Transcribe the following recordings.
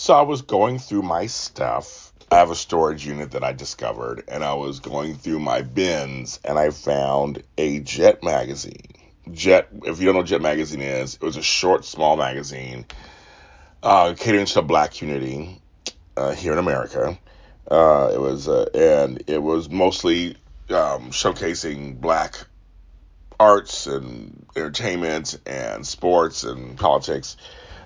So I was going through my stuff. I have a storage unit that I discovered, and I was going through my bins, and I found a Jet magazine. Jet, if you don't know what Jet magazine is, it was a short, small magazine uh, catering to the black community uh, here in America. Uh, it was, uh, and it was mostly um, showcasing black arts and entertainment and sports and politics.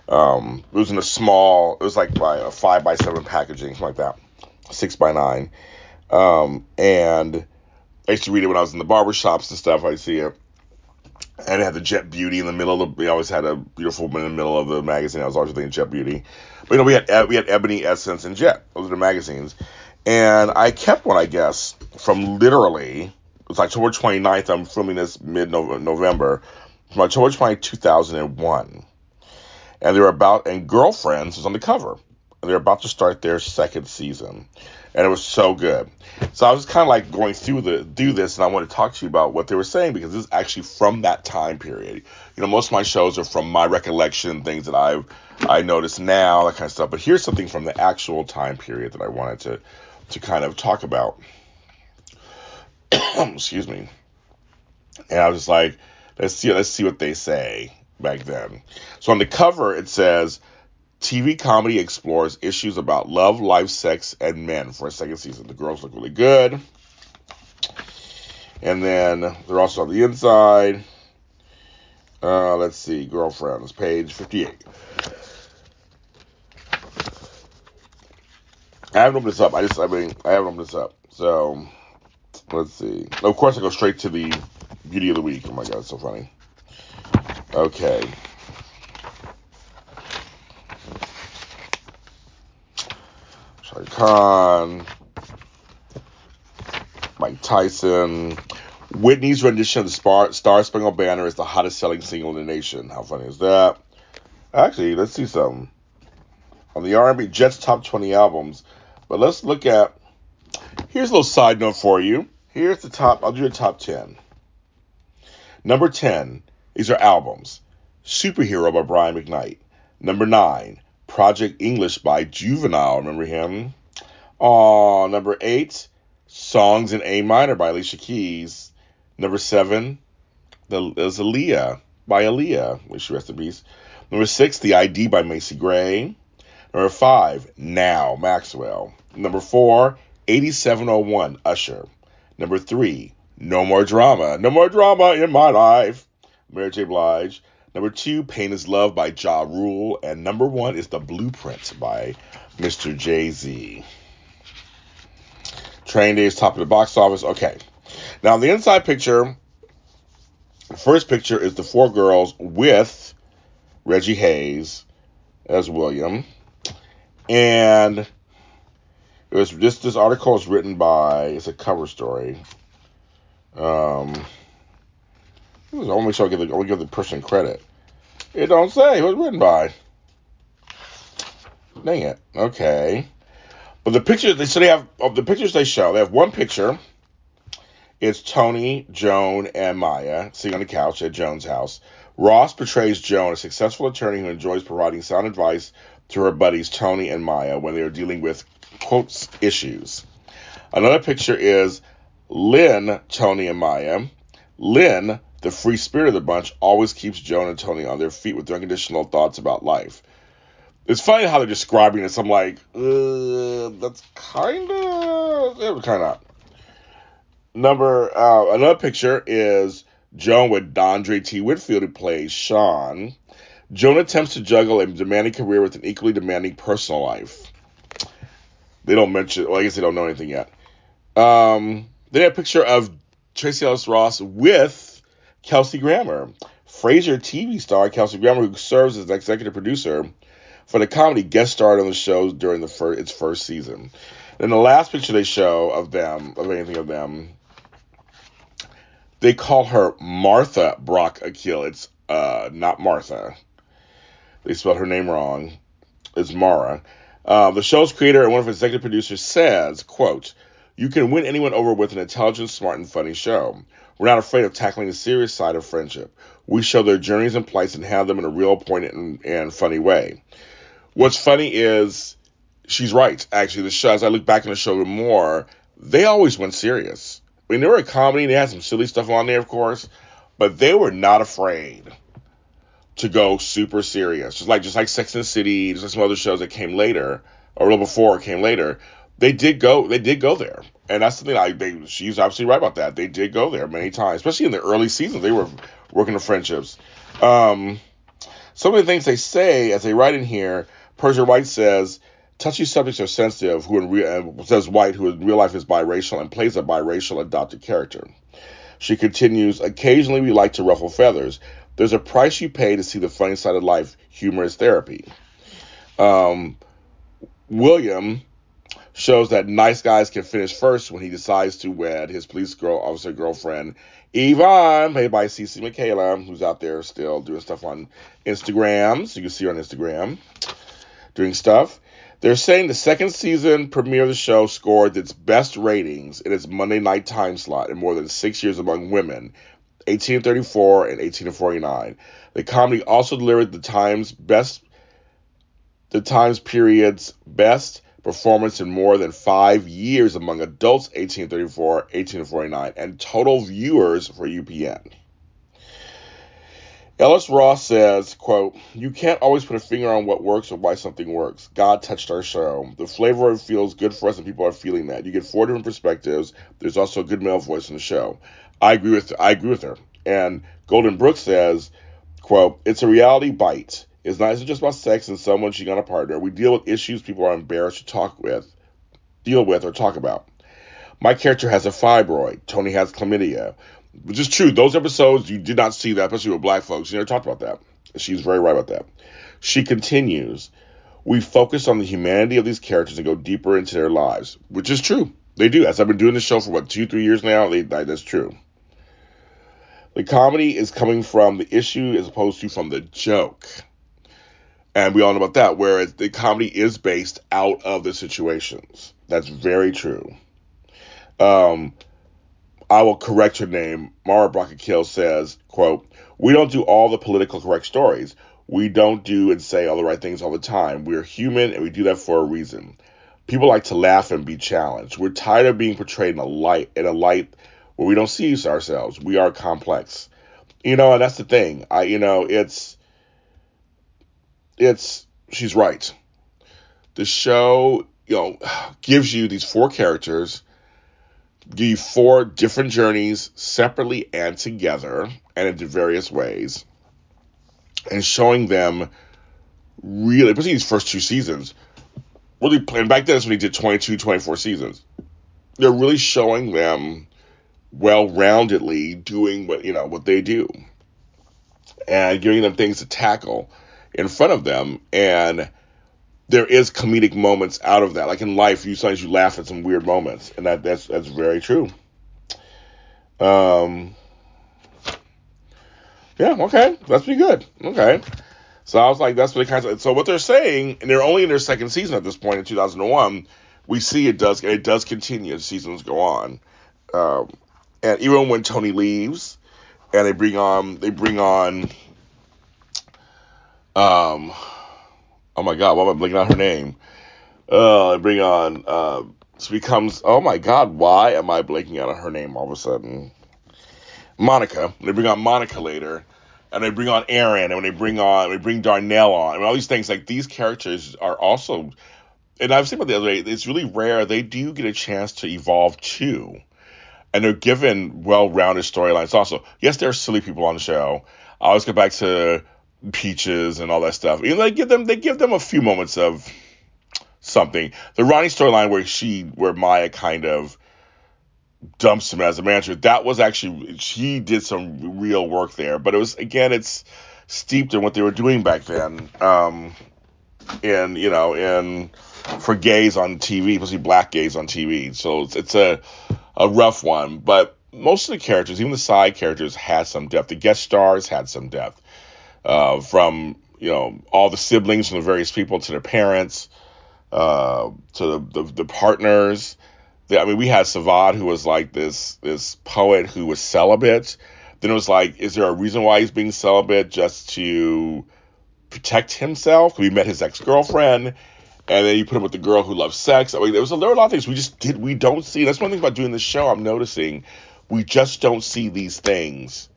Um, it was in a small, it was like by a five by seven packaging, something like that, six by nine. Um, and I used to read it when I was in the barber shops and stuff. I see it. And it had the Jet Beauty in the middle of the. We always had a beautiful in the middle of the magazine. I was always thinking Jet Beauty, but you know we had we had Ebony Essence and Jet. Those are the magazines, and I kept one, I guess, from literally it's October 29th. I'm filming this mid November. From October 20, 2001. And they're about, and Girlfriends is on the cover. And they're about to start their second season. And it was so good. So I was kind of like going through the do this, and I want to talk to you about what they were saying because this is actually from that time period. You know, most of my shows are from my recollection, things that I've I notice now, that kind of stuff. But here's something from the actual time period that I wanted to to kind of talk about. excuse me. And I was like, let's see, let's see what they say back then. So on the cover it says, TV comedy explores issues about love, life, sex, and men for a second season. The girls look really good. And then they're also on the inside. Uh, let's see, girlfriends, page 58. I haven't opened this up. I just, I mean, I haven't opened this up. So Let's see. Of course, I go straight to the beauty of the week. Oh my god, it's so funny. Okay. Chaka Khan, Mike Tyson. Whitney's rendition of the Star, Star Spangled Banner is the hottest selling single in the nation. How funny is that? Actually, let's see something. On the R&B Jets top 20 albums. But let's look at. Here's a little side note for you. Here's the top. I'll do the top 10. Number 10. These are albums. Superhero by Brian McKnight. Number 9. Project English by Juvenile. Remember him? Oh, number 8. Songs in A minor by Alicia Keys. Number 7. The, is Aaliyah by Aaliyah. Wish rest in peace. Number 6. The ID by Macy Gray. Number 5. Now, Maxwell. Number 4. 8701, Usher. Number three, No More Drama. No More Drama in My Life. Mary J. Blige. Number two, Pain is Love by Ja Rule. And number one is The Blueprint by Mr. Jay Z. Train Day is top of the box office. Okay. Now, the inside picture, the first picture is the four girls with Reggie Hayes as William. And it was this this article is written by it's a cover story. Um, I want to make sure I give the, I give the person credit. It don't say who it was written by. Dang it. Okay. But the pictures they so they have of the pictures they show, they have one picture. It's Tony, Joan, and Maya sitting on the couch at Joan's house. Ross portrays Joan, a successful attorney who enjoys providing sound advice to her buddies Tony and Maya when they are dealing with quotes issues. Another picture is Lynn, Tony, and Maya. Lynn, the free spirit of the bunch, always keeps Joan and Tony on their feet with their unconditional thoughts about life. It's funny how they're describing this. I'm like, uh, that's kind of, kind of. Number uh, another picture is Joan with Dondre T. Whitfield, who plays Sean. Joan attempts to juggle a demanding career with an equally demanding personal life. They don't mention, well, I guess they don't know anything yet. Um, they then a picture of Tracee Ellis Ross with Kelsey Grammer. Frasier TV star Kelsey Grammer, who serves as executive producer, for the comedy guest starred on the show during the first, its first season. Then the last picture they show of them, of anything of them, they call her Martha Brock Akil. It's uh, not Martha. They spelled her name wrong. It's Mara. Uh, the show's creator and one of its executive producers says, quote, you can win anyone over with an intelligent, smart, and funny show. We're not afraid of tackling the serious side of friendship. We show their journeys and plights and have them in a real, poignant, and, and funny way. What's funny is she's right. Actually, the show, as I look back on the show more, they always went serious. I mean, they were a comedy. They had some silly stuff on there, of course, but they were not afraid to go super serious. Just like just like Sex and the City, just like some other shows that came later or a little before came later. They did go. They did go there, and that's something I. They, she's obviously right about that. They did go there many times, especially in the early seasons. They were working on friendships. Um, some of the things they say as they write in here, Persia White says Touchy subjects are sensitive, who in real, uh, says White, who in real life is biracial and plays a biracial adopted character. She continues, occasionally we like to ruffle feathers. There's a price you pay to see the funny side of life. Humor is therapy. Um, William shows that nice guys can finish first when he decides to wed his police girl officer girlfriend, Yvonne, played by Cece Michaela, who's out there still doing stuff on Instagram. So you can see her on Instagram doing stuff. They're saying the second season premiere of the show scored its best ratings in its Monday night time slot in more than six years among women, 1834 and 1849. The comedy also delivered the Times best, the Times period's best performance in more than five years among adults, 1834, 1849, and total viewers for UPN. Ellis Ross says, quote, You can't always put a finger on what works or why something works. God touched our show. The flavor of it feels good for us and people are feeling that. You get four different perspectives. There's also a good male voice in the show. I agree with I agree with her. And Golden Brooks says, quote, It's a reality bite. It's not it's just about sex and someone cheating on a partner. We deal with issues people are embarrassed to talk with, deal with, or talk about. My character has a fibroid. Tony has chlamydia which is true. Those episodes you did not see that, especially with black folks. You never talked about that. She's very right about that. She continues. We focus on the humanity of these characters and go deeper into their lives, which is true. They do. As I've been doing this show for what two, three years now, they, that's true. The comedy is coming from the issue as opposed to from the joke. And we all know about that, whereas the comedy is based out of the situations. That's very true. Um, I will correct your name. Mara Brock Akil says, quote, We don't do all the political correct stories. We don't do and say all the right things all the time. We're human and we do that for a reason. People like to laugh and be challenged. We're tired of being portrayed in a light in a light where we don't see ourselves. We are complex. You know, and that's the thing. I you know, it's it's she's right. The show, you know, gives you these four characters you four different journeys separately and together and in various ways and showing them really especially these first two seasons. Really playing back then when he did 22 24 seasons. They're really showing them well roundedly doing what you know what they do and giving them things to tackle in front of them and there is comedic moments out of that. Like in life, you sometimes you laugh at some weird moments, and that that's that's very true. Um, yeah, okay, that's pretty good. Okay, so I was like, that's what it kind of. So what they're saying, and they're only in their second season at this point in 2001. We see it does it does continue as seasons go on, um, and even when Tony leaves, and they bring on they bring on, um oh my god, why am I blinking out her name? Uh, bring on, uh, this becomes, oh my god, why am I blinking out her name all of a sudden? Monica. They bring on Monica later, and they bring on Aaron, and when they bring on, they bring Darnell on, and all these things, like these characters are also, and I've seen about the other day, it's really rare they do get a chance to evolve too. And they're given well-rounded storylines. Also, yes, there are silly people on the show. I always go back to peaches and all that stuff. You know, they give them they give them a few moments of something. The Ronnie storyline where she where Maya kind of dumps him as a manager, that was actually she did some real work there. But it was again it's steeped in what they were doing back then. Um in you know in for gays on TV, especially black gays on TV. So it's, it's a a rough one, but most of the characters, even the side characters, had some depth. The guest stars had some depth. Uh, from you know all the siblings from the various people to their parents, uh, to the, the, the partners. The, I mean, we had Sivad, who was like this this poet who was celibate. Then it was like, is there a reason why he's being celibate? Just to protect himself? We met his ex girlfriend, and then you put him with the girl who loves sex. I mean, there was a, there were a lot of things we just did we don't see. That's one thing about doing this show. I'm noticing we just don't see these things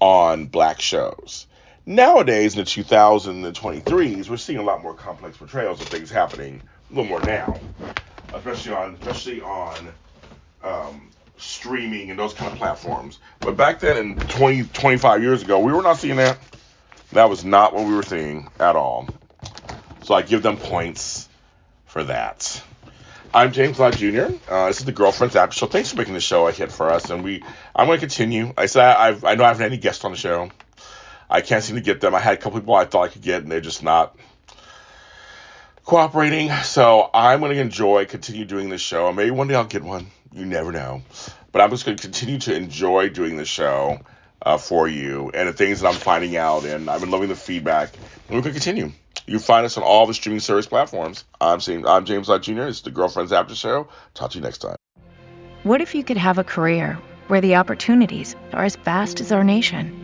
on black shows. Nowadays, in the 2023s, we're seeing a lot more complex portrayals of things happening a little more now, especially on especially on um, streaming and those kind of platforms. But back then, in 20, 25 years ago, we were not seeing that. That was not what we were seeing at all. So I give them points for that. I'm James Lott Jr. Uh, this is the Girlfriends After Show. Thanks for making the show a hit for us, and we I'm going to continue. I said I've, I know I haven't had any guests on the show. I can't seem to get them. I had a couple people I thought I could get, and they're just not cooperating. So I'm going to enjoy, continue doing this show. Maybe one day I'll get one. You never know. But I'm just going to continue to enjoy doing the show uh, for you and the things that I'm finding out. And I've been loving the feedback. And going to continue. You can find us on all the streaming service platforms. I'm, James, I'm James Lott Jr. It's the Girlfriends After Show. Talk to you next time. What if you could have a career where the opportunities are as vast as our nation?